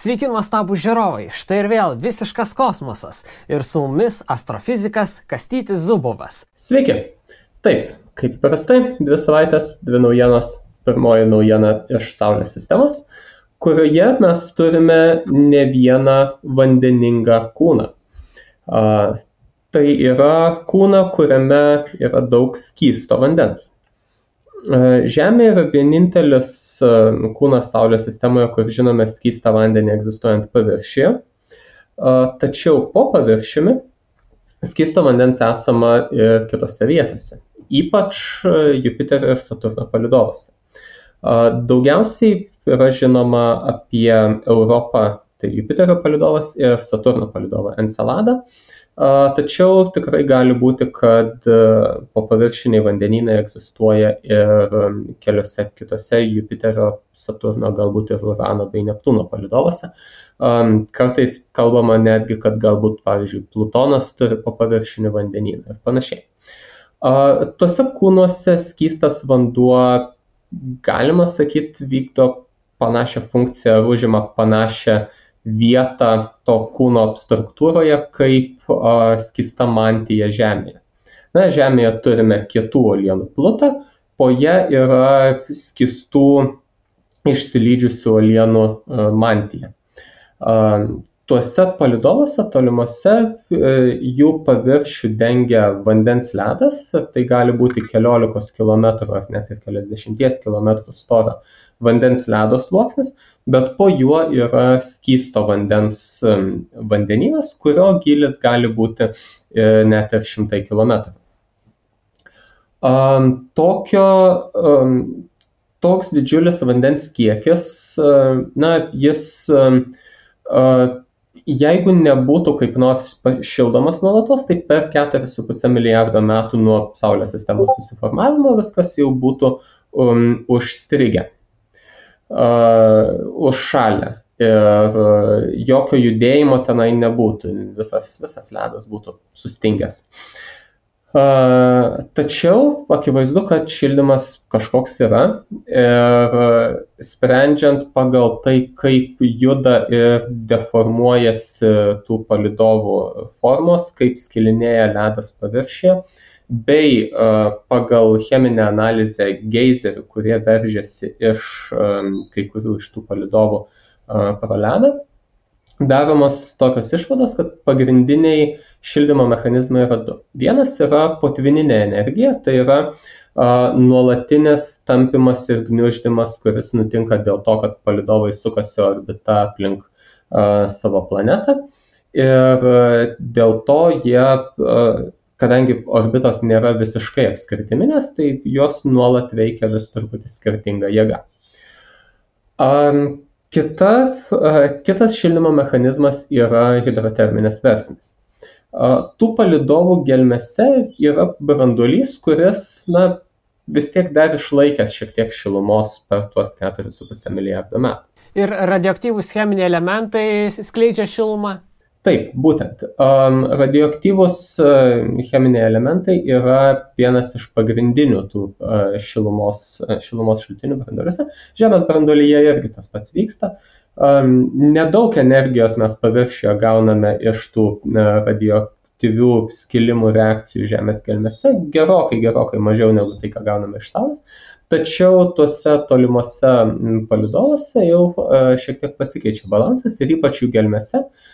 Sveiki, nuostabų žiūrovai, štai ir vėl visiškas kosmosas ir su mumis astrofizikas Kastytis Zubovas. Sveiki. Taip, kaip įprastai, dvi savaitės, dvi naujienos. Pirmoji naujiena iš Saulės sistemos, kurioje mes turime ne vieną vandeningą kūną. A, tai yra kūną, kuriame yra daug skysto vandens. Žemė yra vienintelis kūnas Saulės sistemoje, kur žinome skystą vandenį egzistuojant paviršiuje. Tačiau po paviršiumi skysto vandens esama ir kitose vietose, ypač Jupiterio ir Saturno palidovose. Daugiausiai yra žinoma apie Europą, tai Jupiterio palidovas ir Saturno palidovą Enceladą. Tačiau tikrai gali būti, kad po paviršiniai vandenynai egzistuoja ir keliose kitose Jupiterio, Saturno, galbūt ir Urano bei Neptūno palidovose. Kartais kalbama netgi, kad galbūt, pavyzdžiui, Plutonas turi po paviršinį vandenyną ir panašiai. Tuose kūnuose skystas vanduo, galima sakyti, vykdo panašią funkciją užima panašią uh, vietą to kūno struktūroje kaip skista mantija Žemėje. Na, Žemėje turime kietų uolienų plutą, po ją yra skistų išsilydžiusių uolienų mantija. Tuose palidovuose tolimuose jų paviršių dengia vandens ledas, tai gali būti keliolikos kilometrų ar net ir keliasdešimties kilometrų storo vandens ledo sluoksnis, bet po juo yra skysto vandens vandenynas, kurio gilis gali būti e, net ir šimtai kilometrų. Tokio, toks didžiulis vandens kiekis, na, jis, jeigu nebūtų kaip nors šildomas nuolatos, tai per 4,5 milijardo metų nuo Saulės sistemos susiformavimo viskas jau būtų um, užstrigę užšalę ir jokio judėjimo tenai nebūtų, visas, visas ledas būtų sustingęs. Tačiau akivaizdu, kad šildymas kažkoks yra ir sprendžiant pagal tai, kaip juda ir deformuojasi tų palidovų formos, kaip skilinėja ledas paviršyje, bei pagal cheminę analizę geizerių, kurie veržiasi iš kai kurių iš tų palidovų pro ledą, daromos tokios išvados, kad pagrindiniai šildymo mechanizmai yra du. Vienas yra potvininė energija, tai yra a, nuolatinis tampimas ir gniuždymas, kuris nutinka dėl to, kad palidovai sukasi orbita aplink a, savo planetą. Ir a, dėl to jie a, kadangi orbitos nėra visiškai apskritiminės, tai jos nuolat veikia vis truputį skirtinga jėga. Kita, kitas šildymo mechanizmas yra hidroterminės versmės. Tų palidovų gelmėse yra branduolys, kuris na, vis tiek dar išlaikęs šiek tiek šilumos per tuos 4,5 milijardo metų. Ir radioaktyvūs cheminiai elementai skleidžia šilumą? Taip, būtent. Um, radioaktyvūs uh, cheminiai elementai yra vienas iš pagrindinių tų uh, šilumos, uh, šilumos šaltinių branduoliuose. Žemės branduolyje irgi tas pats vyksta. Um, nedaug energijos mes paviršioje gauname iš tų uh, radioaktyvių skilimų reakcijų Žemės gelmėse, gerokai, gerokai mažiau negu tai, ką gauname iš Saulės. Tačiau tuose tolimuose palidovose jau uh, šiek tiek pasikeičia balansas ir ypač jų gelmėse uh,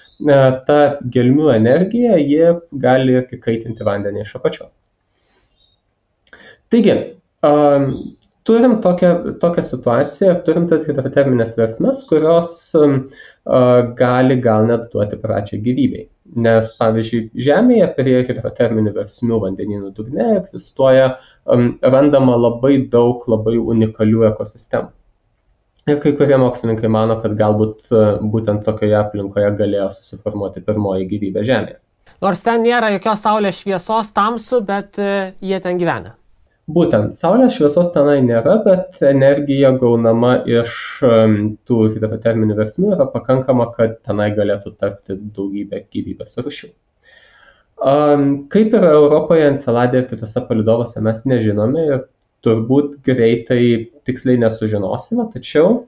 ta gelmių energija, ji gali irgi kaitinti vandenį iš apačios. Taigi, turim tokią, tokią situaciją, turim tas hidroterminės versmes, kurios gali gal net duoti pradžią gyvybei. Nes, pavyzdžiui, Žemėje prie hidroterminių versmių vandeninų dugne egzistuoja, randama labai daug labai unikalių ekosistemų. Ir kai kurie mokslininkai mano, kad galbūt e, būtent tokioje aplinkoje galėjo susiformuoti pirmoji gyvybė Žemėje. Nors ten nėra jokios saulės šviesos tamsų, bet e, jie ten gyvena. Būtent, saulės šviesos tenai nėra, bet energija gaunama iš um, tų hidroterminių versmių yra pakankama, kad tenai galėtų tapti daugybė gyvybės rušių. Um, kaip yra Europoje, Enceladė ir kitose palidovose mes nežinome ir turbūt greitai tiksliai nesužinosime, tačiau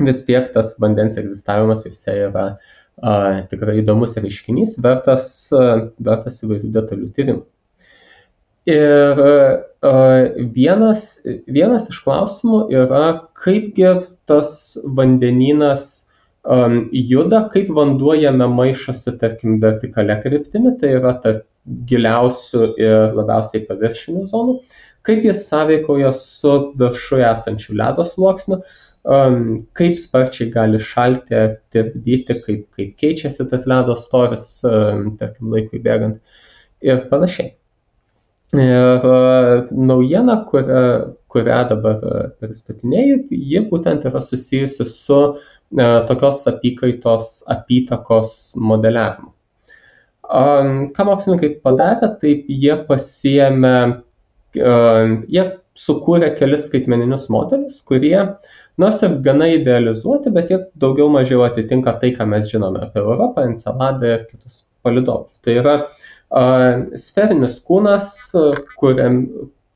vis tiek tas vandens egzistavimas juose yra a, tikrai įdomus reiškinys, vertas, a, vertas įvairių detalių tyrimų. Ir a, vienas, vienas iš klausimų yra, kaipgi tas vandenynas um, juda, kaip vanduo jame maišosi, tarkim, vertikalia kryptimi, tai yra tarp giliausių ir labiausiai paviršinių zonų, kaip jis sąveikoja su viršuje esančiu ledo sluoksniu, um, kaip sparčiai gali šalti ar tirpdyti, kaip, kaip keičiasi tas ledo storis, um, tarkim, laikui bėgant ir panašiai. Ir uh, naujiena, kurią, kurią dabar pristatinėjau, ji būtent yra susijusi su uh, tokios apykaitos apytakos modeliavimu. Um, ką mokslininkai padarė, taip jie pasiemė, uh, jie sukūrė kelis skaitmeninius modelius, kurie nors ir gana idealizuoti, bet jie daugiau mažiau atitinka tai, ką mes žinome apie Europą, Enceladą ir kitus palidovus. Tai yra uh, sferinis kūnas, kuriam,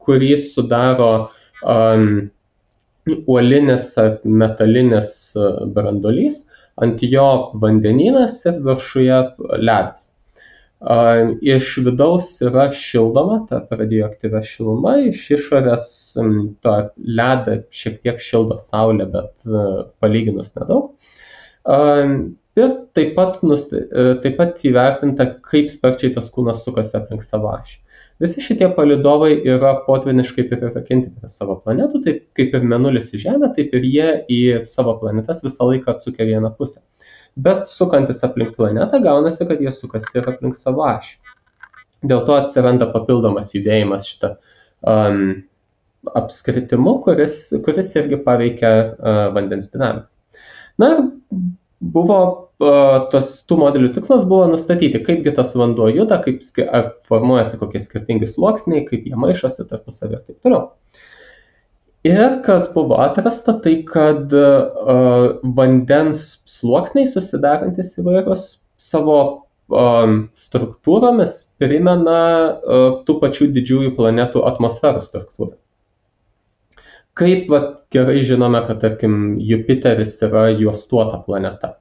kurį sudaro um, uolinis ar metalinis brandolys, ant jo vandenynas ir viršuje ledas. Iš vidaus yra šildoma, ta radioaktyvia šiluma, iš išorės tą ledą šiek tiek šildo saulė, bet e, palyginus nedaug. Ir taip pat, e, taip pat įvertinta, kaip sparčiai tas kūnas sukasi aplink savo ašį. Visi šitie palidovai yra potviniškai prirakinti prie savo planetų, taip kaip ir Menulis į Žemę, taip ir jie į savo planetas visą laiką atsukia vieną pusę bet sukantis aplink planetą gaunasi, kad jie sukasi ir aplink savo ašį. Dėl to atsiranda papildomas judėjimas šitą um, apskritimu, kuris, kuris irgi paveikia uh, vandens dinamiką. Na ir buvo uh, tos, tų modelių tikslas buvo nustatyti, kaipgi tas vanduo juda, kaip ar formuojasi kokie skirtingi sluoksniai, kaip jie maišosi tarpusavį ir taip toliau. Ir kas buvo atrasta, tai kad uh, vandens sluoksniai susidarantis įvairios savo um, struktūromis primena uh, tų pačių didžiųjų planetų atmosferų struktūrą. Kaip vat, gerai žinome, kad tarkim Jupiteris yra juostuota planeta.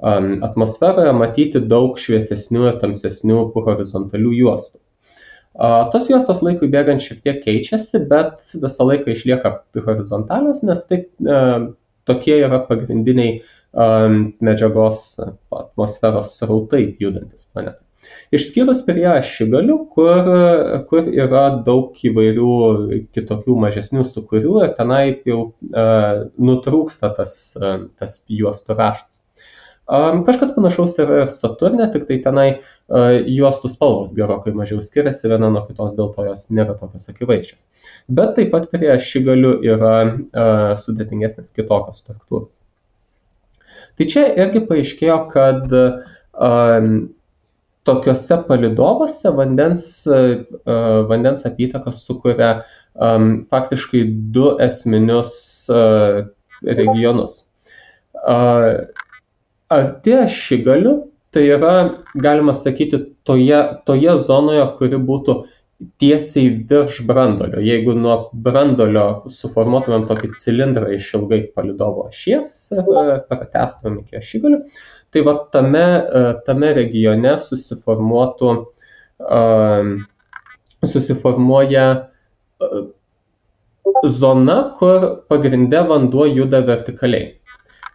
Um, atmosferoje matyti daug šviesesnių ir tamsesnių horizontalių juostų. Tos juostos laikui bėgant šiek tiek keičiasi, bet visą laiką išlieka horizontalios, nes taip tokie yra pagrindiniai medžiagos atmosferos srautai judantis planetai. Išskyrus prie ašigalių, kur, kur yra daug įvairių kitokių mažesnių sukūrių ir tenai jau e, nutrūksta tas, e, tas juostų raštas. Kažkas panašaus yra ir Saturnė, tik tai tenai juostų spalvos gerokai mažiau skiriasi viena nuo kitos, dėl to jos nėra tokios akivaizdžios. Bet taip pat prie šigalių yra sudėtingesnės kitokios struktūros. Tai čia irgi paaiškėjo, kad um, tokiuose palidovuose vandens, uh, vandens apytakas sukuria um, faktiškai du esminius uh, regionus. Uh, arti ašigalių, tai yra, galima sakyti, toje, toje zonoje, kuri būtų tiesiai virš brandolio. Jeigu nuo brandolio suformuotumėm tokį cilindrą iš ilgai palidovo ašies ir e, pratestumėm iki ašigalių, tai va tame, e, tame regione susiformuotų, um, susiformuoja zona, kur pagrinde vanduo juda vertikaliai.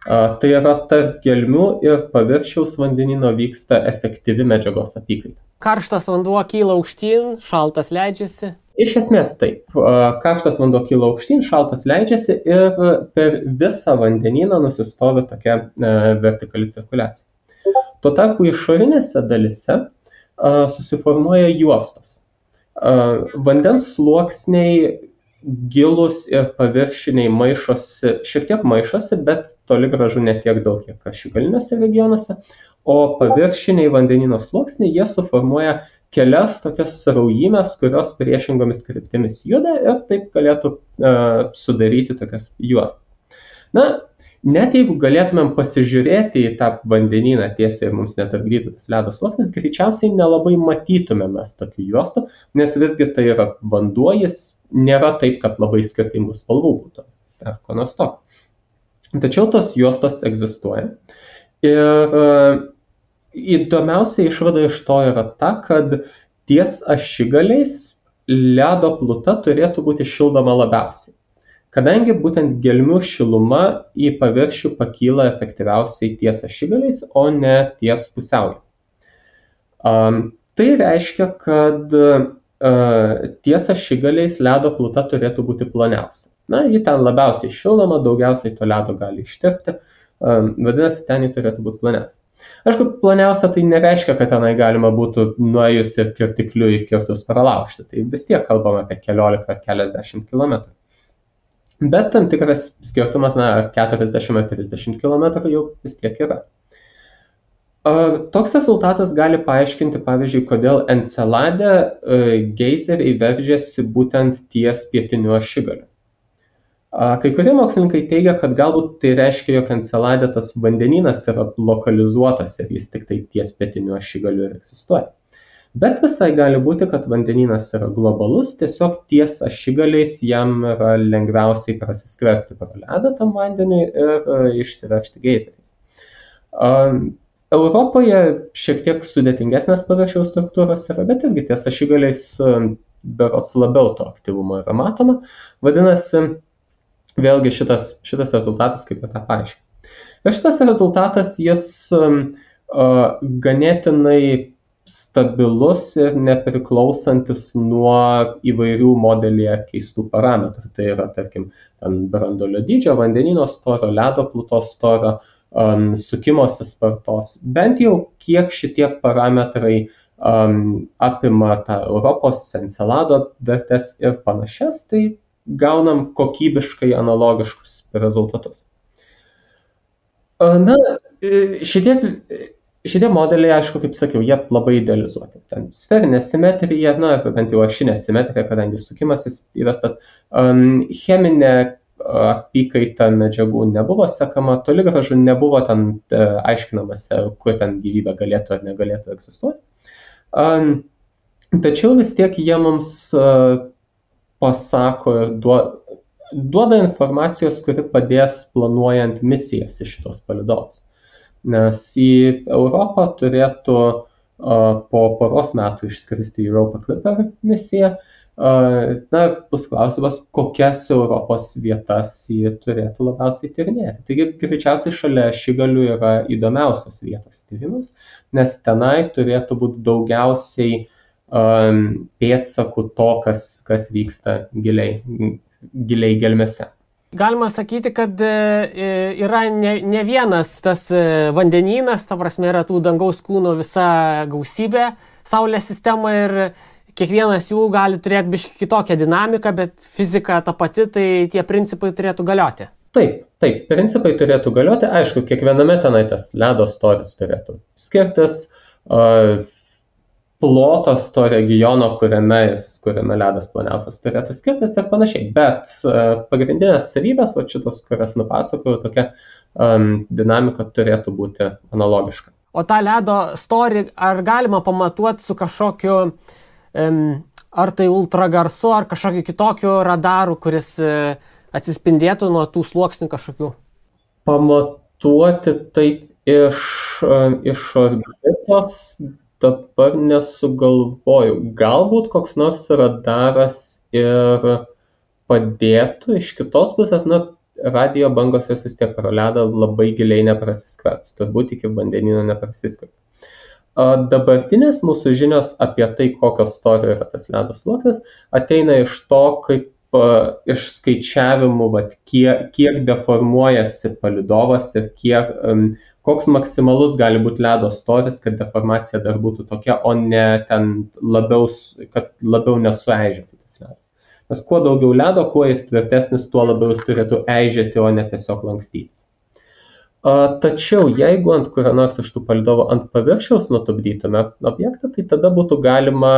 Tai yra tarp gelmių ir paviršiaus vandenino vyksta efektyvi medžiagos apykaita. Karštas vanduo kyla aukštyn, šaltas leidžiasi. Iš esmės taip. Karštas vanduo kyla aukštyn, šaltas leidžiasi ir per visą vandenyną nusistovi tokia e, vertikali cirkuliacija. Tuo tarpu išorinėse dalise susiformuoja juostos. Vandens sluoksniai gilūs ir paviršiniai maišosi, šiek tiek maišosi, bet toli gražu ne tiek daug, kiek ašigaliniuose regionuose, o paviršiniai vandenino sluoksniai jie suformuoja kelias tokias raujymės, kurios priešingomis kryptimis juda ir taip galėtų uh, sudaryti tokias juostas. Na, net jeigu galėtumėm pasižiūrėti į tą vandenyną tiesiai ir mums netrukdytų tas ledo sluoksnis, greičiausiai nelabai matytume mes tokių juostų, nes visgi tai yra vanduo, jis nėra taip, kad labai skirtingų spalvų būtų ar ko nors tokio. Tačiau tos juostos egzistuoja. Ir įdomiausia išvada iš to yra ta, kad ties ašigaliais ledo pluta turėtų būti šildoma labiausiai kadangi būtent gelmių šiluma į paviršių pakyla efektyviausiai ties ašigaliais, o ne ties pusiauju. Um, tai reiškia, kad uh, ties ašigaliais ledo pluta turėtų būti ploniausia. Na, ji ten labiausiai šiloma, daugiausiai to ledo gali ištirpti, vadinasi, ten ji turėtų būti ploniausia. Aišku, ploniausia tai nereiškia, kad tenai galima būtų nuėjus ir kirtikliu įkirtus pralaužti. Tai vis tiek kalbam apie keliolika ar keliasdešimt kilometrų bet tam tikras skirtumas, na, ar 40 ar 30 km jau vis tiek yra. Toks rezultatas gali paaiškinti, pavyzdžiui, kodėl Encelade geizeriai veržėsi būtent ties pietiniu ašigaliu. Kai kurie mokslininkai teigia, kad galbūt tai reiškia, jog Encelade tas vandenynas yra lokalizuotas ir jis tik tai ties pietiniu ašigaliu ir egzistuoja bet visai gali būti kad vandenynas yra globalus tiesiog ties ašigaliais jam yra lengviausiai prasiskverbti pro ledą tam vandeniui ir e, išsiveržti geizeriais. Europoje šiek tiek sudėtingesnės paviršiaus struktūros yra, bet irgi ties ašigaliais berots labiau to aktyvumo yra matoma. Vadinasi, vėlgi šitas, šitas rezultatas kaip ir tą paaiškina. Ir šitas rezultatas jis uh, ganėtinai stabilus ir nepriklausantis nuo įvairių modelyje keistų parametrų. Tai yra, tarkim, brandolio dydžio, vandenino storo, ledo plutos storo, um, sukimosi spartos. Bent jau kiek šitie parametrai um, apima tą Europos encelado vertės ir panašias, tai gaunam kokybiškai analogiškus rezultatus. Na, šitie šitie modeliai aišku kaip sakiau jie labai idealizuoti ten sferinė simetrija na arba bent jau ašinė simetrija kadangi sukimasis įvestas um, cheminė apykaita medžiagų nebuvo sekama, toli gražu nebuvo ten e, aiškinamasi, kur ten gyvybė galėtų ar negalėtų egzistuoti. Tačiau vis tiek jie mums uh, pasako ir duoda, informacijos, kuri padės planuojant misijas iš šitos palidovos nes į Europą turėtų po poros metų išskristi Europa Clipper misija. Na, bus klausimas, kokias Europos vietas jį turėtų labiausiai tyrinėti. Taigi, greičiausiai šalia šigalių yra įdomiausios vietos tyrimas, nes tenai turėtų būti daugiausiai um, pėdsakų to, kas, kas vyksta giliai, giliai gelmėse. Galima sakyti, kad e, e, yra ne, ne vienas tas e, vandenynas, ta prasme yra tų dangaus kūnų visa gausybė Saulės sistemoje ir kiekvienas jų gali turėti biškai kitokią dinamiką, bet fizika ta pati, tai tie principai turėtų galioti. Taip, taip, principai turėtų galioti, aišku, kiekviename tenai tas ledo storis turėtų skirtis, uh, plotas to regiono, kuriame, jis, kuriame ledas ploniausias turėtų skirtis ir panašiai. Bet uh, pagrindinės savybės, va šitos, kurias nupasakojau, tokia um, dinamika turėtų būti analogiška. O tą ledo storį ar galima pamatuoti su kažkokiu, um, ar tai ultragarsu, ar kažkokiu kitokiu radaru, kuris uh, atsispindėtų nuo tų sluoksnių kažkokių? Pamatuoti taip iš, uh, iš orbitos dabar nesugalvoju galbūt koks nors radaras ir padėtų iš kitos pusės na radijo bangos jos vis tiek pro ledą labai giliai neprasiskverbs. Turbūt iki vandenyno neprasiskverbs dabartinės mūsų žinios apie tai kokio storio yra tas ledo sluoksnis ateina iš to kaip iš skaičiavimų vat kiek kiek deformuojasi palydovas ir kiek koks maksimalus gali būt ledo storis, kad deformacija dar būtų tokia, o ne ten labiau, kad labiau nesueižėtų tas ledas. Nes kuo daugiau ledo, kuo jis tvirtesnis, tuo labiau jis turėtų eižėti, o ne tiesiog lankstytis. Tačiau jeigu ant kurio nors iš tų palidovų ant paviršiaus nutupdytume objektą, tai tada būtų galima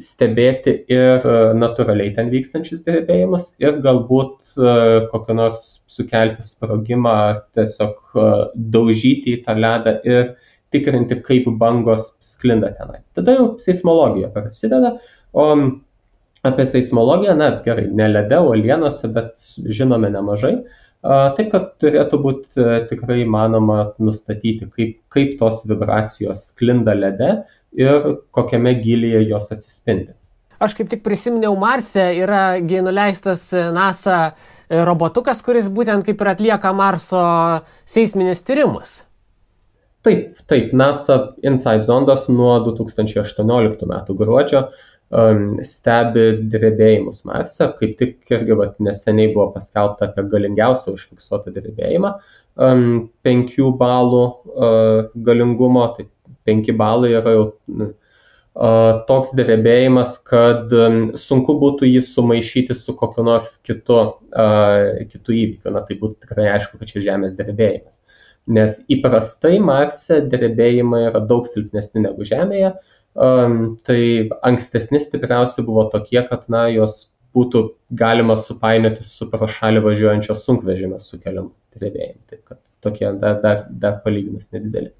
stebėti ir natūraliai ten vykstančius drebėjimus ir galbūt kokį nors sukelti sprogimą tiesiog daužyti į tą ledą ir tikrinti, kaip bangos sklinda tenai. Tada jau seismologija prasideda, o apie seismologiją, na gerai, ne lede, uolienose, bet žinome nemažai. Taip, kad turėtų būti tikrai įmanoma nustatyti, kaip, kaip tos vibracijos sklinda lede ir kokiame gilyje jos atsispindi. Aš kaip tik prisiminiau, Marse yra nuleistas NASA robotukas, kuris būtent kaip ir atlieka Marso seisminis tyrimus. Taip, taip, NASA Inside zondas nuo 2018 metų gruodžio um, stebi drebėjimus Marse, kaip tik irgi vat, neseniai buvo paskelbta apie galingiausią užfiksuotą drebėjimą, um, 5 balų galingumo, tai 5 balai yra jau toks drebėjimas, kad sunku būtų jį sumaišyti su kokiu nors kitu, kitu įvykiu, na tai būtų tikrai aišku, kad čia Žemės drebėjimas. Nes įprastai Marse drebėjimai yra daug silpnesni negu Žemėje, uh, um, tai ankstesni stipriausi buvo tokie, kad na, jos būtų galima supainioti su pro šalį važiuojančio sunkvežimio sukeliamu drebėjimu. Taip kad tokie dar, dar, dar palyginus nedideli.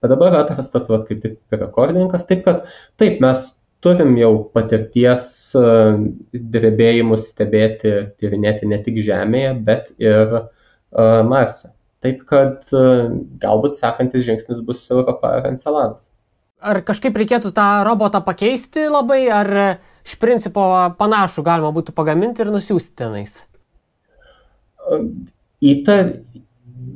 Bet dabar atrastas, va, kaip tik rekordininkas, taip kad taip mes turim jau patirties drebėjimus stebėti ir tyrinėti ne tik Žemėje, bet ir uh, Marse. Taip kad uh, galbūt sekantis žingsnis bus Europa ar Enceladas. Ar kažkaip reikėtų tą robotą pakeisti labai, ar iš principo panašų galima būtų pagaminti ir nusiųsti tenais? Įtar,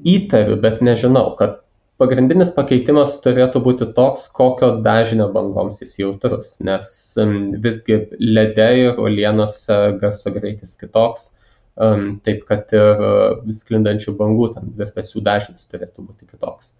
įtariu, bet nežinau, kad pagrindinis pakeitimas turėtų būti toks, kokio dažnio bangoms jis jautrus, nes visgi ledė ir uolienose garso greitis kitoks, taip kad ir sklindančių bangų ten virpesių dažnis turėtų būti kitoks.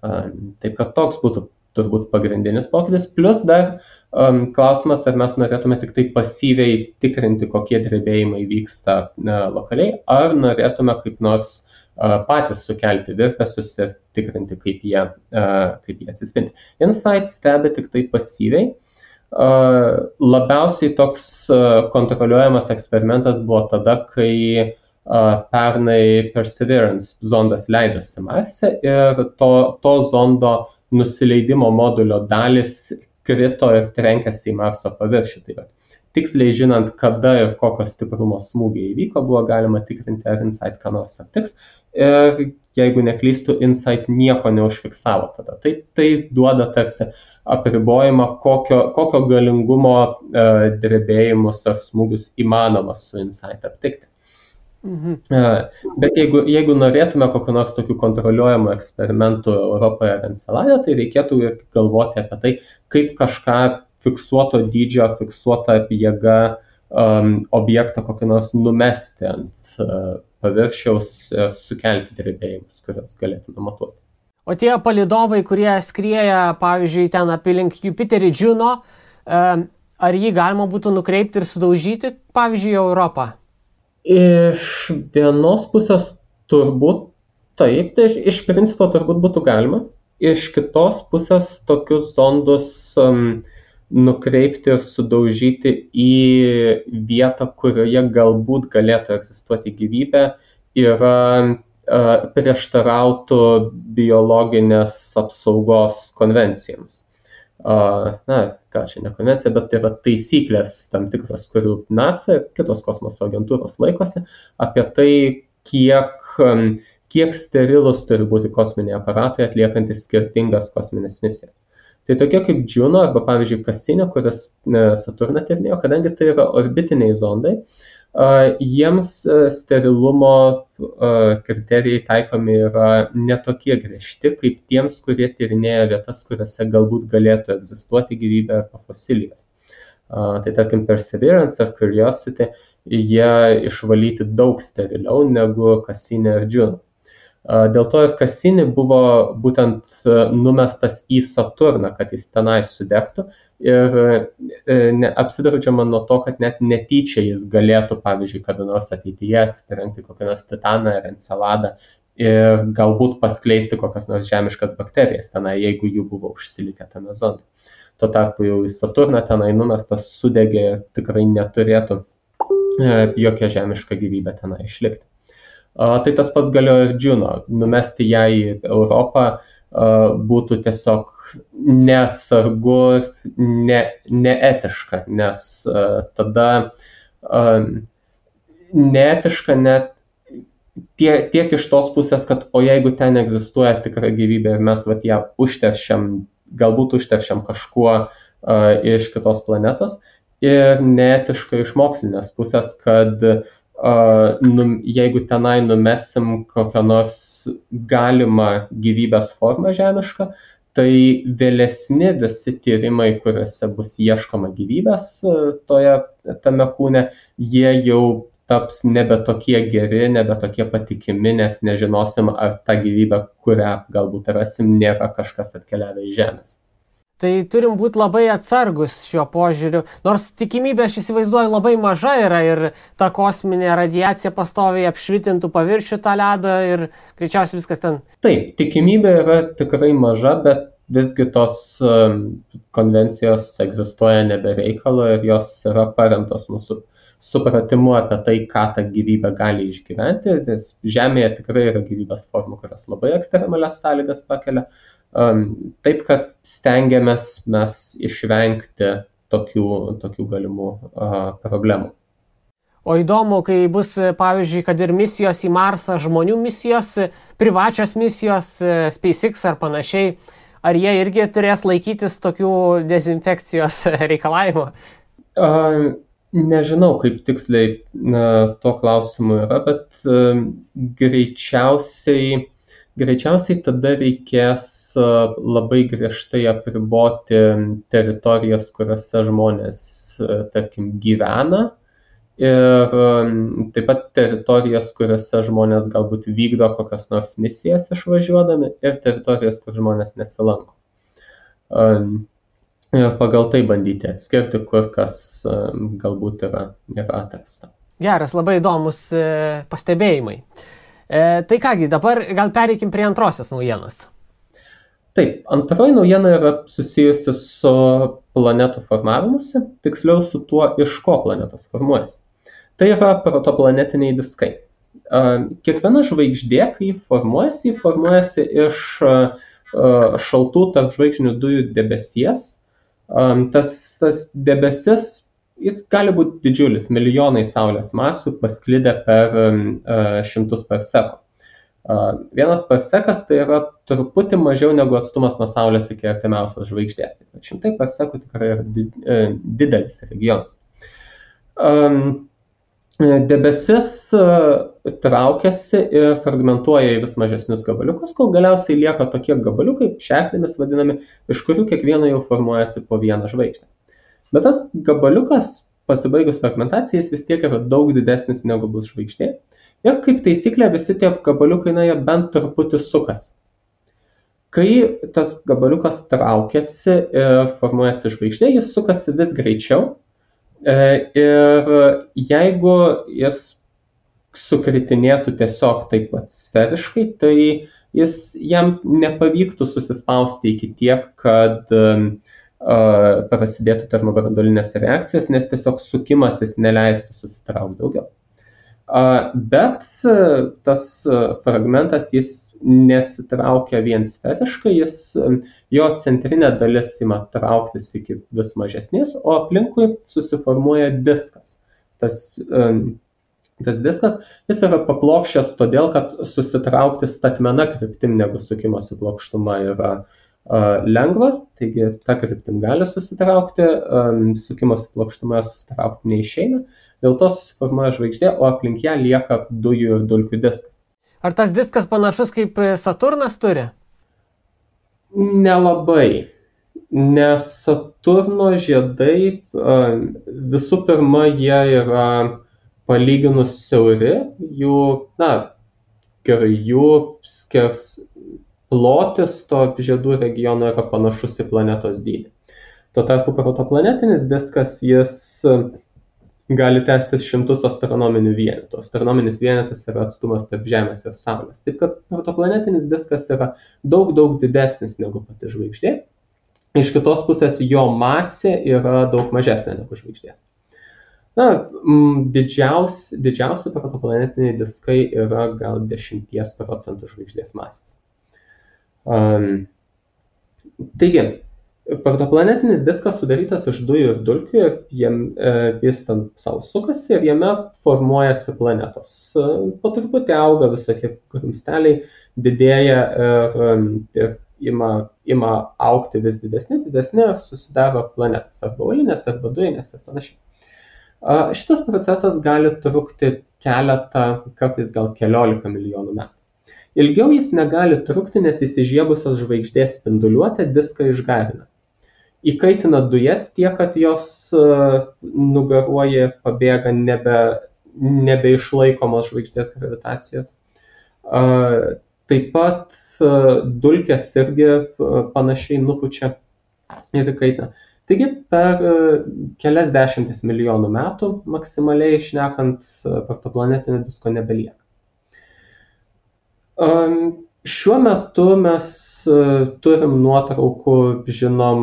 Taip kad toks būtų turbūt pagrindinis pokytis. Plus dar um, klausimas, ar mes norėtume tik tai pasyviai tikrinti, kokie drebėjimai vyksta uh, lokaliai, ar norėtume kaip nors uh, patys sukelti virpesius ir tikrinti, kaip jie, uh, kaip jie atsispindi. Insight stebi tik tai pasyviai. Uh, labiausiai toks uh, kontroliuojamas eksperimentas buvo tada, kai uh, pernai Perseverance zondas leidosi Marse ir to, to zondo nusileidimo modulio dalys krito ir trenkėsi į Marso paviršių. Tai va, tiksliai žinant, kada ir kokio stiprumo smūgiai įvyko, buvo galima tikrinti, ar Insight ką nors aptiks. Ir jeigu neklystų, Insight nieko neužfiksavo tada. Tai, tai duoda tarsi apribojimą, kokio, kokio galingumo e, drebėjimus ar smūgius įmanoma su Insight aptikti. Mhm. Bet jeigu, jeigu norėtume kokio nors tokių kontroliuojamų eksperimentų Europoje ar Enceladė, tai reikėtų ir galvoti apie tai, kaip kažką fiksuoto dydžio, fiksuotą jėgą um, objektą kokį nors numesti ant uh, paviršiaus ir sukelti drebėjimus, kuriuos galėtume matuoti. O tie palidovai, kurie skrieja, pavyzdžiui, ten apilink Jupiterį Džiuno, um, ar jį galima būtų nukreipti ir sudaužyti, pavyzdžiui, Europą? Iš vienos pusės turbūt taip, tai iš, iš principo turbūt būtų galima. Iš kitos pusės tokius zondus um, nukreipti ir sudaužyti į vietą, kurioje galbūt galėtų egzistuoti gyvybė, yra prieštarautų biologinės apsaugos konvencijoms na, ką čia ne konvencija, bet tai yra taisyklės tam tikros, kurių NASA ir kitos kosmoso agentūros laikosi apie tai, kiek, kiek sterilus turi būti kosminiai aparatai atliekantis skirtingas kosminės misijas. Tai tokie kaip Juno arba pavyzdžiui Cassini, kuris Saturną tyrinėjo, kadangi tai yra orbitiniai zondai, uh, jiems sterilumo kriterijai taikomi yra netokie griežti, kaip tiems, kurie tyrinėja vietas, kuriuose galbūt galėtų egzistuoti gyvybė arba fosilijos. Tai tarkim Perseverance ar Curiosity, jie išvalyti daug steriliau negu Cassini ar Juno. Dėl to ir Cassini buvo būtent numestas į Saturną, kad jis tenai sudegtų, ir e, ne, apsidraudžiama nuo to, kad net netyčia jis galėtų, pavyzdžiui, kada nors ateityje atsitrenkti kokią nors titaną ar enceladą ir galbūt paskleisti kokias nors žemiškas bakterijas tenai, jeigu jų buvo užsilikę tame zonde. Tuo tarpu jau į Saturną tenai numestas sudegė ir tikrai neturėtų e, jokia žemiška gyvybė tenai išlikti. Tai tas pats galioja ir Džuno. Numesti ją į Europą būtų tiesiog neatsargu, ne, neetiška, nes uh, tada uh, neetiška net tie, tiek iš tos pusės, kad o jeigu ten egzistuoja tikra gyvybė ir mes vat, ją užteršiam, galbūt užteršiam kažkuo uh, iš kitos planetos, ir neetiška iš mokslinės pusės, kad uh, num, jeigu tenai numesim kokią nors galimą gyvybės formą žemišką, tai vėlesni visi tyrimai, kuriuose bus ieškoma gyvybės toje tame kūne, jie jau taps nebe tokie geri, nebe tokie patikimi, nes nežinosim, ar ta gyvybė, kurią galbūt rasim, nėra kažkas atkeliavę iš Žemės. Tai turim būti labai atsargus šiuo požiūriu, nors tikimybė, aš įsivaizduoju, labai maža yra ir ta kosminė radiacija pastoviai apšvitintų paviršių tą ledą ir greičiausiai viskas ten. Taip, tikimybė yra tikrai maža, bet visgi tos konvencijos egzistuoja nebereikalo ir jos yra paremtos mūsų supratimu apie tai, ką ta gyvybė gali išgyventi, nes Žemėje tikrai yra gyvybės formų, kurios labai ekstremalias sąlygas pakelia. Taip, kad stengiamės mes išvengti tokių, tokių galimų problemų. O įdomu, kai bus, pavyzdžiui, kad ir misijos į Marsą, žmonių misijos, privačios misijos, SpaceX ar panašiai, ar jie irgi turės laikytis tokių dezinfekcijos reikalavimų? Nežinau, kaip tiksliai tuo klausimu yra, bet greičiausiai, greičiausiai tada reikės labai griežtai apriboti teritorijas, kuriuose žmonės, tarkim, gyvena ir taip pat teritorijas, kuriuose žmonės galbūt vykdo kokias nors misijas išvažiuodami ir teritorijas, kur žmonės nesilanko. Ir pagal tai bandyti atskirti, kur kas galbūt yra, yra atrasta. Geras, labai įdomus e, pastebėjimai. E, tai kągi, dabar gal pereikim prie antrosios naujienos. Taip, antroji naujiena yra susijusi su planetų formavimuose, tiksliau su tuo, iš ko planetos formuojasi. Tai yra protoplanetiniai diskai. Kiekviena žvaigždė, kai formuojasi, formuojasi iš šaltų tarp žvaigždinių dujų debesies, tas, tas debesis, jis gali būti didžiulis, milijonai Saulės masių pasklidę per šimtus parsekų. Vienas parsekas tai yra truputį mažiau negu atstumas nuo Saulės iki artimiausios žvaigždės. Tai šimtai parsekų tikrai yra e, didelis regionas. Debesis e, traukiasi ir fragmentuoja į vis mažesnius gabaliukus, kol galiausiai lieka tokie gabaliukai, šertėmis vadinami, iš kurių kiekviena jau formuojasi po vieną žvaigždę. Bet tas gabaliukas, pasibaigus fragmentacijai, vis tiek yra daug didesnis negu bus žvaigždė. Ir kaip taisyklė, visi tie gabaliukai, na, jie bent truputį sukas. Kai tas gabaliukas traukiasi ir formuojasi žvaigždė, jis sukasi vis greičiau E, ir jeigu jis sukritinėtų tiesiog taip pat sferiškai, tai jis, jam nepavyktų susispausti iki tiek, kad uh, prasidėtų termobrandolinės reakcijos, nes tiesiog sukimasis neleistų susitraukti daugiau. Uh, bet uh, tas fragmentas jis nesitraukia vien sferiškai, jis, jo centrinė dalis ima trauktis iki vis mažesnės, o aplinkui susiformuoja diskas. Tas, tas diskas, jis yra paplokščias todėl, kad susitraukti statmena kryptim negu sukimosi plokštuma yra lengva, taigi ta kryptim gali susitraukti, sukimosi plokštumoje susitraukti neišeina, dėl to susiformuoja žvaigždė, o aplink ją lieka dujų ir dulkių diskas. Ar tas diskas panašus kaip Saturnas turi? Nelabai. Nes Saturno žiedai visų pirma jie yra palyginus siauri, jų, na, gerai, jų skers plotis to žiedų regiono yra panašus į planetos dydį. Tuo tarpu protoplanetinis diskas jis gali tęstis šimtus astronominių vienetų. Astronominis vienetas yra atstumas tarp Žemės ir Saulės. Taip kad protoplanetinis diskas yra daug, daug didesnis negu pati žvaigždė. Iš kitos pusės jo masė yra daug mažesnė negu žvaigždės. Na, didžiausi, didžiausi protoplanetiniai diskai yra gal 10 procentų žvaigždės masės. Um, taigi, Protoplanetinis diskas sudarytas iš dujų ir dulkių ir jiem, e, jis ten savo sukasi ir jame formuojasi planetos. E, po truputį auga visokie grumsteliai, didėja ir, ir ima, ima aukti vis didesni, didesni ir susidaro planetos arba uolinės, arba dujinės ir panašiai. Šitas procesas gali trukti keletą, kartais gal keliolika milijonų metų. Ilgiau jis negali trukti, nes įsižiebusios žvaigždės spinduliuotė diską išgarina įkaitina dujas tiek, kad jos e, nugaruoja, pabėga, nebe, nebeišlaikomos žvaigždės gravitacijos. E, taip pat e, dulkės irgi panašiai nupučia ir įkaitina. Taigi per kelias dešimtis milijonų metų maksimaliai išnekant protoplanetinio disko nebelieka. Šiuo metu mes turim nuotraukų, žinom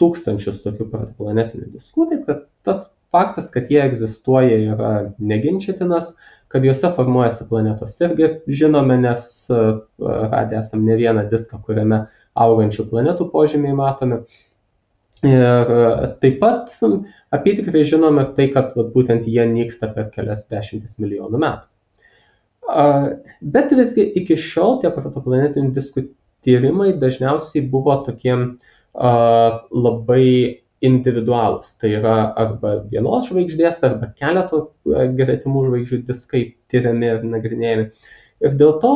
tūkstančius tokių protoplanetinių diskų, taip kad tas faktas, kad jie egzistuoja, yra neginčytinas, kad juose formuojasi planetos irgi žinome, nes e, radę esam ne vieną diską, kuriame augančių planetų požymiai matome. Ir e, taip pat apytikrai žinom ir tai, kad vat, būtent jie nyksta per kelias dešimtis milijonų metų. Bet visgi iki šiol tie protoplanetinių diskų tyrimai dažniausiai buvo tokie labai individualūs. Tai yra arba vienos žvaigždės, arba keleto gretimų žvaigždžių diskai tyriami ir nagrinėjami. Ir dėl to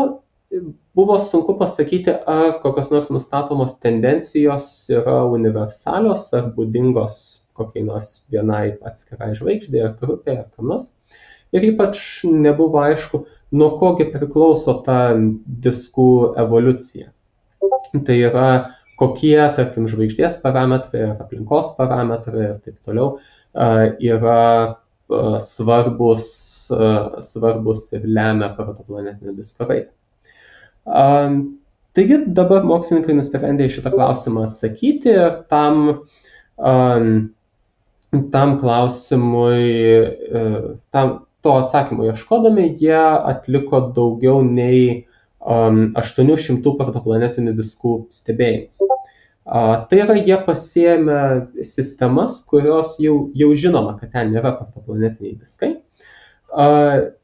buvo sunku pasakyti, ar kokios nors nustatomos tendencijos yra universalios ar būdingos kokiai nors vienai atskirai žvaigždė ar grupė ar kam nors. Ir ypač nebuvo aišku, nuo kogi priklauso ta diskų evoliucija. Tai yra, kokie, tarkim, žvaigždės parametrai ar aplinkos parametrai ir taip toliau yra svarbus, svarbus ir lemia protoplanetinio disko raidą. Taigi dabar mokslininkai nusprendė šitą klausimą atsakyti ir tam, tam klausimui, e, tam, to atsakymo ieškodami, jie atliko daugiau nei 800 protoplanetinių diskų stebėjimus. Tai yra, jie pasiemė sistemas, kurios jau, jau žinoma, kad ten yra protoplanetiniai diskai.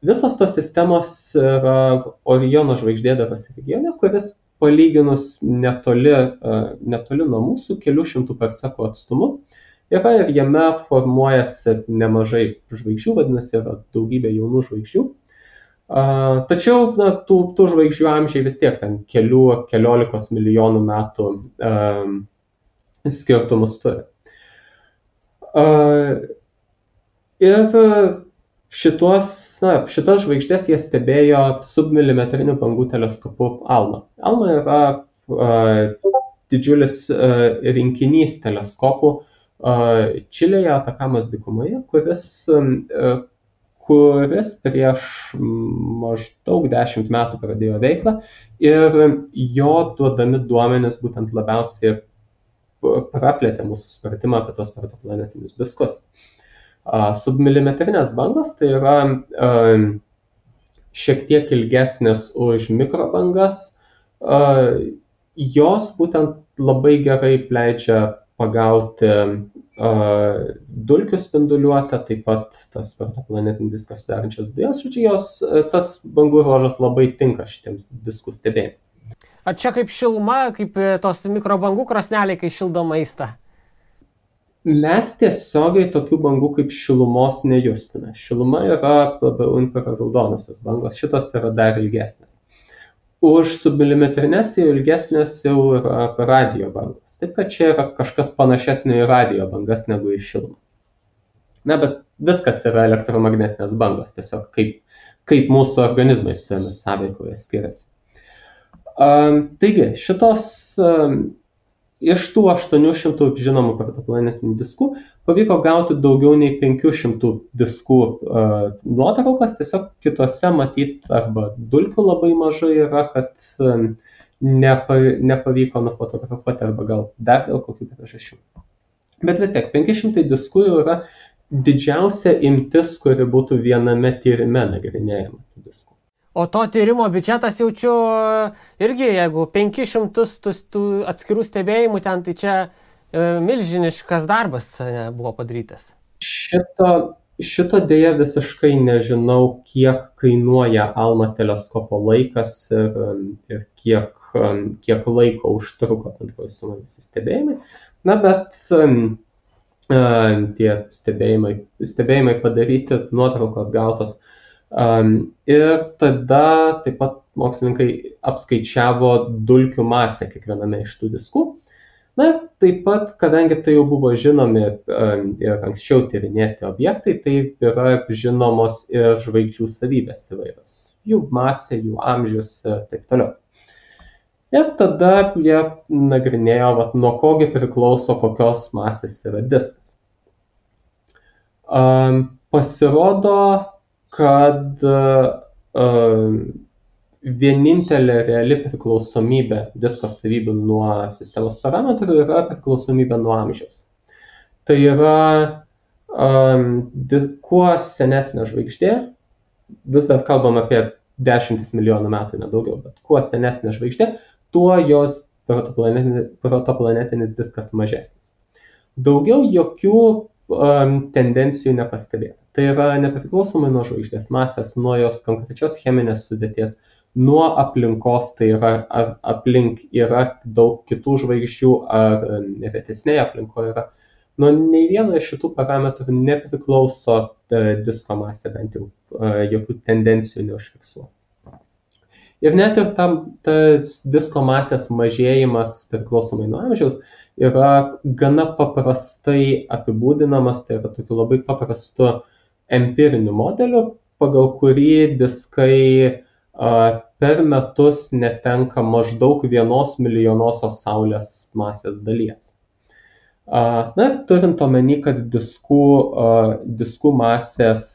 Visos tos sistemos yra Oriono žvaigždėdaros regione, kuris palyginus netoli, netoli nuo mūsų, kelių šimtų parsekų atstumu, yra ir jame formuojasi nemažai žvaigždžių, vadinasi, yra daugybė jaunų žvaigždžių. Tačiau na, tų, tų žvaigždžių amžiai vis tiek ten kelių, keliolikos milijonų metų um, skirtumus turi. Uh, ir šitos, na, šitas žvaigždės jie stebėjo submilimetriniu bangų teleskopu ALMA. ALMA yra uh, didžiulis uh, rinkinys teleskopų uh, Čilėje, Atakamos dykumoje, kuris uh, kuris prieš maždaug dešimt metų pradėjo veiklą ir jo duodami duomenys būtent labiausiai praplėtė mūsų supratimą apie tos protoplanetinius diskus. Submilimetrinės bangos tai yra šiek tiek ilgesnės už mikrobangas. Jos būtent labai gerai leidžia pagauti dulkių spinduliuotę, taip pat tas protoplanetinį diską sudarančias dujas, žodžiu, jos, tas bangų ruožas labai tinka šitiems diskų stebėjimams. Ar čia kaip šiluma, kaip e, tos mikrobangų krosneliai, kai šildo maistą? Mes tiesiogiai tokių bangų kaip šilumos nejustume. Šiluma yra labiau infraraudonosios bangos, šitos yra dar ilgesnės. Už submilimetrinės jau ilgesnės jau yra radio bangos. Taip kad čia yra kažkas panašesnio į radio bangas negu į šilumą. Na, bet viskas yra elektromagnetinės bangos, tiesiog kaip, kaip mūsų organizmai su jomis sąveikoje skiriasi. Um, taigi, šitos um, iš tų 800 žinomų protoplanetinių diskų pavyko gauti daugiau nei 500 diskų uh, nuotraukas, tiesiog kitose matyt arba dulkių labai mažai yra, kad um, nepa, nepavyko nufotografuoti arba gal dar dėl kokių priežasčių. Bet vis tiek, 500 diskų jau yra didžiausia imtis, kuri būtų viename tyrime nagrinėjama diskų. O to tyrimo biudžetas jaučiu irgi, jeigu 500 tų, tų atskirų stebėjimų ten, tai čia milžiniškas darbas buvo padarytas. Šito, šito dėja visiškai nežinau, kiek kainuoja Alma teleskopo laikas ir, ir kiek, kiek laiko užtruko bendroji suma visi stebėjimai. Na, bet tie stebėjimai, stebėjimai padaryti, nuotraukos gautos. Ir tada taip pat mokslininkai apskaičiavo dulkių masę kiekviename iš tų diskų. Na ir taip pat, kadangi tai jau buvo žinomi ir anksčiau tyrinėti objektai, tai yra žinomos ir žvaigždžių savybės įvairios. Jų masė, jų amžius ir taip toliau. Ir tada jie nagrinėjo, vat, nuo kogi priklauso kokios masės yra diskas. Um, pasirodo, kad um, vienintelė reali priklausomybė disko savybių nuo sistemos parametrų yra priklausomybė nuo amžiaus. Tai yra, um, kuo senesnė žvaigždė, vis dar kalbam apie dešimtis milijonų metų, nedaugiau, bet kuo senesnė žvaigždė, tuo jos protoplanetinis, protoplanetinis diskas mažesnis. Daugiau jokių um, tendencijų nepastebėta. Tai yra nepriklausomai nuo žvaigždės masės, nuo jos konkrečios cheminės sudėties, nuo aplinkos, tai yra ar aplink yra daug kitų žvaigždžių, ar retesnėje aplinkoje yra. Nuo nei vieno iš šitų parametrų nepriklauso e, disko masė, bent jau e, jokių tendencijų neužfiksuoja. Ir net ir tam tas disko masės mažėjimas priklausomai nuo amžiaus yra gana paprastai apibūdinamas, tai yra tokiu labai paprastu empiriniu modeliu, pagal kurį diskai per metus netenka maždaug vienos milijonosios Saulės masės dalies. Na ir turint omeny, kad diskų, diskų masės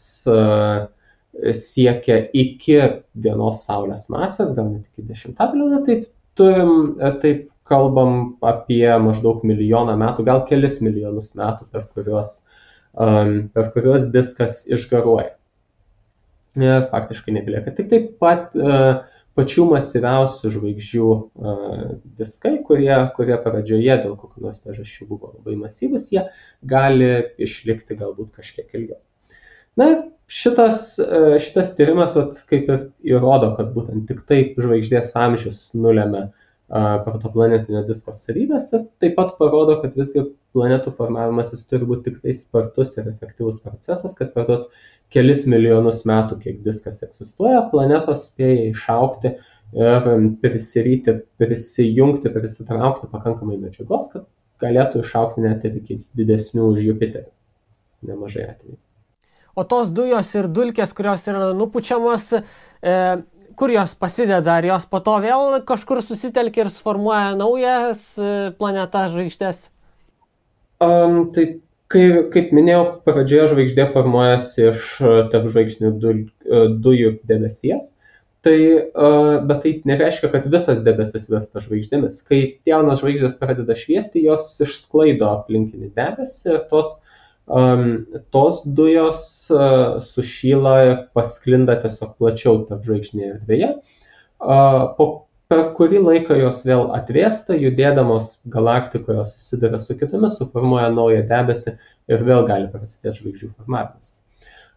siekia iki vienos Saulės masės, gal net iki dešimtadalio, taip, turim, taip kalbam apie maždaug milijoną metų, gal kelis milijonus metų, per kuriuos, per kuriuos diskas išgaruoja faktiškai nebelieka. Tik taip pat e, pačių masyviausių žvaigždžių e, diskai, kurie, kurie pradžioje dėl kokių nors priežasčių buvo labai masyvus, jie gali išlikti galbūt kažkiek ilgiau. Na ir šitas, e, šitas tyrimas vat, kaip ir įrodo, kad būtent tik taip žvaigždės amžius nulėmė protoplanetinio disko savybės ir taip pat parodo, kad visgi planetų formavimasis turi būti tikrai spartus ir efektyvus procesas, kad per tos kelis milijonus metų, kiek diskas egzistuoja, planetos spėja išaukti ir prisiryti, prisijungti, prisitraukti pakankamai medžiagos, kad galėtų išaukti net ir iki didesnių už Jupiterį. Nemažai atvejų. O tos dujos ir dulkės, kurios yra nupučiamos, e, kur jos pasideda, ar jos po to vėl kažkur susitelkia ir suformuoja naujas e, planetas žvaigždės? Um, tai kaip, kaip minėjau, pradžioje žvaigždė formuojasi iš e, tarp žvaigždinių du, e, dujų debesies. Tai, bet tai nereiškia, kad visas debesis virsta žvaigždėmis. Kai jaunas žvaigždės pradeda šviesti, jos išsklaido aplinkinį debesį ir tos uh, um, tos dujos uh, sušyla ir pasklinda tiesiog plačiau tarp žvaigždinėje erdvėje. Uh, po per kurį laiką jos vėl atvėsta, judėdamos galaktikoje susiduria su kitomis, suformuoja naują debesį ir vėl gali prasidėti žvaigždžių formavimasis.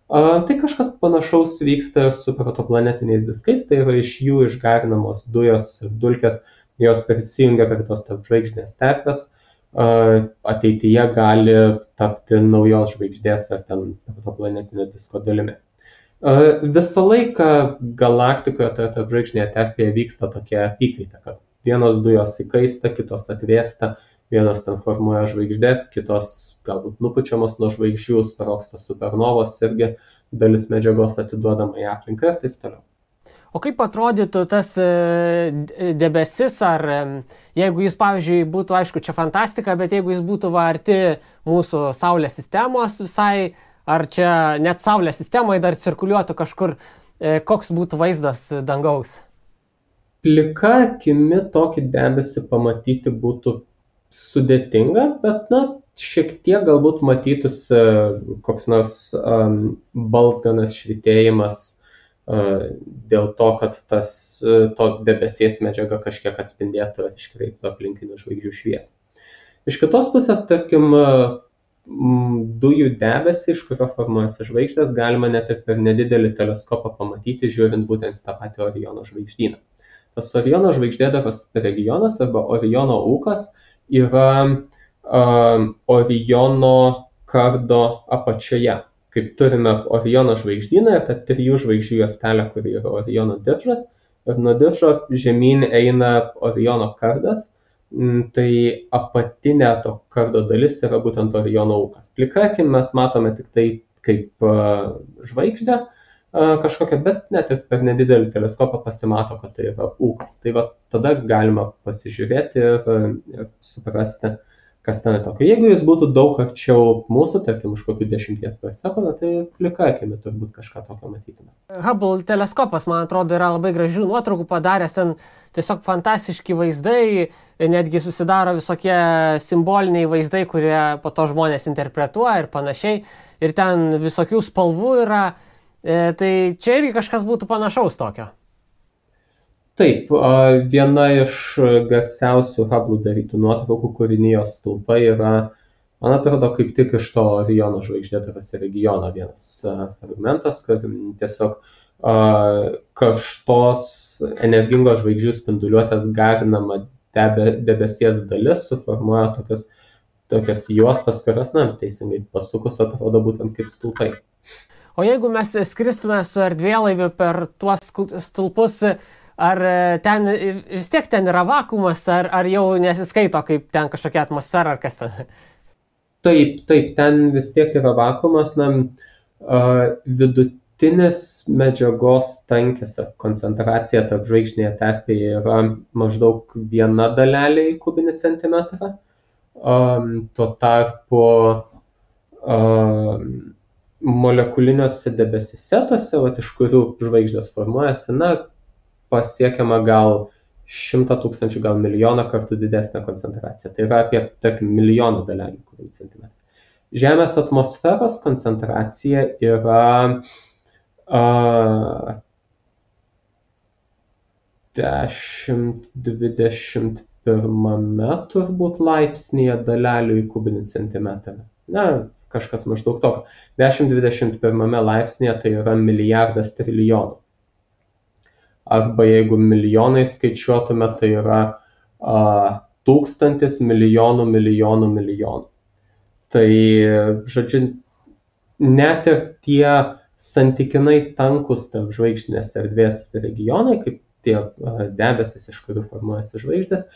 Uh, tai kažkas panašaus vyksta ir su protoplanetiniais diskais, tai yra iš jų išgarinamos dujos ir dulkės, jos prisijungia prie tos tarp žvaigždinės terpės, ateityje gali tapti naujos žvaigždės ar ten protoplanetinio disko dalimi. Visą laiką galaktikoje, toje tarp žvaigždinėje terpėje vyksta tokia apykaita, kad vienos dujos įkaista, kitos atvėsta, vienos ten formuoja žvaigždės, kitos galbūt nupučiamos nuo žvaigždžių, sproksta supernovos irgi dalis medžiagos atiduodama į aplinką ir taip toliau. O kaip atrodytų tas e, debesis, ar jeigu jis, pavyzdžiui, būtų, aišku, čia fantastika, bet jeigu jis būtų va arti mūsų Saulės sistemos visai, ar čia net Saulės sistemoje dar cirkuliuotų kažkur, e, koks būtų vaizdas dangaus? Plika akimi tokį debesį pamatyti būtų sudėtinga, bet, na, šiek tiek galbūt matytųsi koks nors um, balsganas švitėjimas dėl to, kad tas, to debesies medžiaga kažkiek atspindėtų ar iškreiptų aplinkinių žvaigždžių šviesą. Iš kitos pusės, tarkim, dujų debesį, iš kurio formuojasi žvaigždės, galima net ir per nedidelį teleskopą pamatyti, žiūrint būtent tą patį Oriono žvaigždyną. Tas Oriono žvaigždėdaras regionas arba Oriono ūkas yra um, Oriono kardo apačioje. Kaip turime Oriono žvaigždyną ir tą trijų žvaigždžių juostelę, kuri yra Oriono diržas, ir nuo diržo žemyn eina Oriono kardas, Mm, tai apatinė to kardo dalis yra būtent Oriono ūkas. Plika akim mes matome tik tai kaip žvaigždę kažkokią, bet net ir per nedidelį teleskopą pasimato, kad tai yra ūkas. Tai va tada galima pasižiūrėti ir, ir suprasti, kas ten tokio. Jeigu jis būtų daug arčiau mūsų, tarkim, už kokių dešimties per sekundę, tai plika akimi turbūt kažką tokio matytume. Hubble teleskopas, man atrodo, yra labai gražių nuotraukų padaręs, ten tiesiog fantastiški vaizdai, netgi susidaro visokie simboliniai vaizdai, kurie po to žmonės interpretuoja ir panašiai. Ir ten visokių spalvų yra. E, tai čia irgi kažkas būtų panašaus tokio. Taip, viena iš garsiausių Hubble darytų nuotraukų kūrinijos stulpai yra, man atrodo, kaip tik iš to Oriono žvaigždėtaras regiono vienas fragmentas, kur tiesiog karštos energingos žvaigždžių spinduliuotės garinama debe, debesies dalis suformuoja tokias, tokias juostas, kurios, na, teisingai pasukus atrodo būtent kaip stulpai. O jeigu mes skristume su erdvėlaiviu per tuos stulpus, ar e, ten vis tiek ten yra vakumas, ar, ar jau nesiskaito kaip ten kažkokia atmosfera, ar kas ten? Taip, taip, ten vis tiek yra vakumas, na, vidutinis medžiagos tankis ar koncentracija tarp žvaigždinėje terpėje yra maždaug viena dalelė į kubinį centimetrą. Um, tuo tarpu um, molekuliniuose debesise, tose, vat, iš kurių žvaigždės formuojasi, na, pasiekiama gal šimtą tūkstančių, gal milijoną kartų didesnė koncentracija. Tai yra apie, tarkim, milijoną dalelių kubinių centimetrų. Žemės atmosferos koncentracija yra uh, 10-21 turbūt laipsnėje dalelių į kubinį centimetrą. Na, kažkas maždaug tokio. 10-21 laipsnėje tai yra milijardas trilijonų arba jeigu milijonais skaičiuotume, tai yra a, tūkstantis milijonų milijonų milijonų. Tai, žodžiu, net ir tie santykinai tankus tarp žvaigždinės erdvės regionai, kaip tie debesis, iš kurių formuojasi žvaigždės,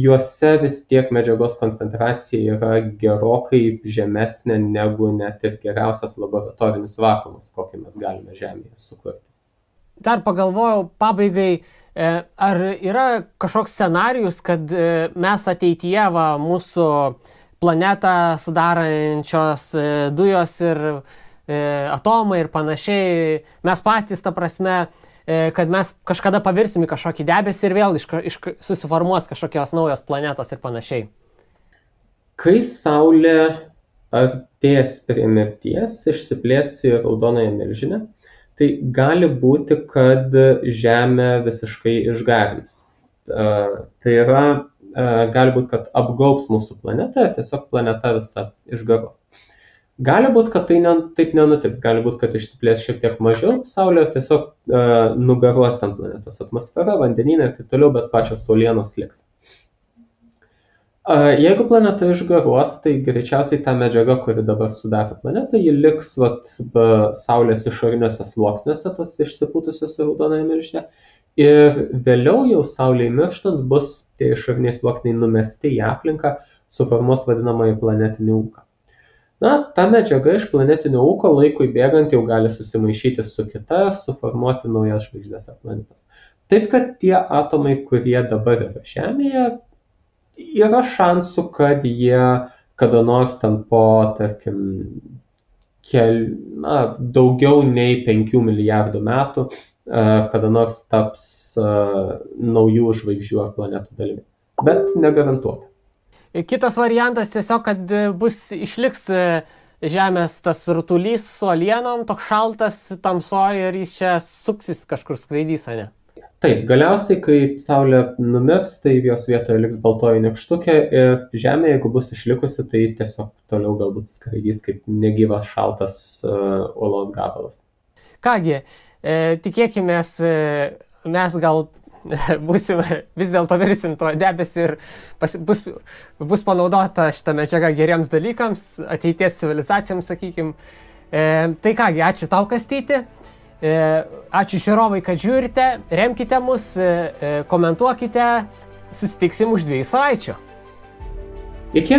juose vis tiek medžiagos koncentracija yra gerokai žemesnė negu net ir geriausias laboratorinis vakuumas, kokį mes galime Žemėje sukurti dar pagalvojau pabaigai, e, ar yra kažkoks scenarius, kad e, mes ateityje va, mūsų planetą sudarančios e, dujos ir atomai ir panašiai, mes patys, ta prasme, kad mes kažkada pavirsim į kažkokį debesį ir vėl iš, iš, susiformuos kažkokios naujos planetos ir panašiai. Kai Saulė artės prie mirties, išsiplės į raudonąją milžinę, tai gali būti, kad Žemė visiškai išgarins. Tai yra, gali būti, kad apgaubs mūsų planetą ir tiesiog planeta visa išgaros. Gali būti, kad tai ne, taip nenutiks, gali būti, kad išsiplės šiek tiek mažiau Saulė ir tiesiog uh, nugaruos tam planetos atmosfera, vandenynai ir taip toliau, bet pačios Saulienos liks. Jeigu planeta išgaruos, tai greičiausiai ta medžiaga, kuri dabar sudaro planetą, ji liks vat, Saulės išoriniuose sluoksniuose, tos išsipūtusios raudonoje milžinė. Ir vėliau jau Saulėje mirštant bus tie išoriniai sluoksniai numesti į aplinką, suformuos vadinamąjį planetinį ūką. Na, ta medžiaga iš planetinio ūko laikui bėgant jau gali susimaišyti su kita ir suformuoti naujas žvaigždės ar planetas. Taip kad tie atomai, kurie dabar yra Žemėje, yra šansų, kad jie kada nors ten po, tarkim, kel, na, daugiau nei 5 milijardų metų e, kada nors taps uh, naujų žvaigždžių ar planetų dalimi. Bet negarantuota. Kitas variantas tiesiog, kad bus išliks e, Žemės tas rutulys su alienom, toks šaltas, tamsoji ir jis čia suksis kažkur skraidys, ne? Taip, galiausiai, kai Saulė numirs, tai jos vietoje liks baltoji nykštukė ir Žemė, jeigu bus išlikusi, tai tiesiog toliau galbūt skraidys kaip negyvas šaltas uh, uolos gabalas. Kągi, e, tikėkime, mes gal būsime, vis dėlto virsim to debesį ir pas, bus, bus panaudota šitą medžiagą geriems dalykams, ateities civilizacijams, sakykime. E, tai kągi, ačiū tau, Kastyti. E, ačiū žiūrovai, kad žiūrite, remkite mus, e, e, komentuokite, susitiksim už dviejų savaičių. Iki.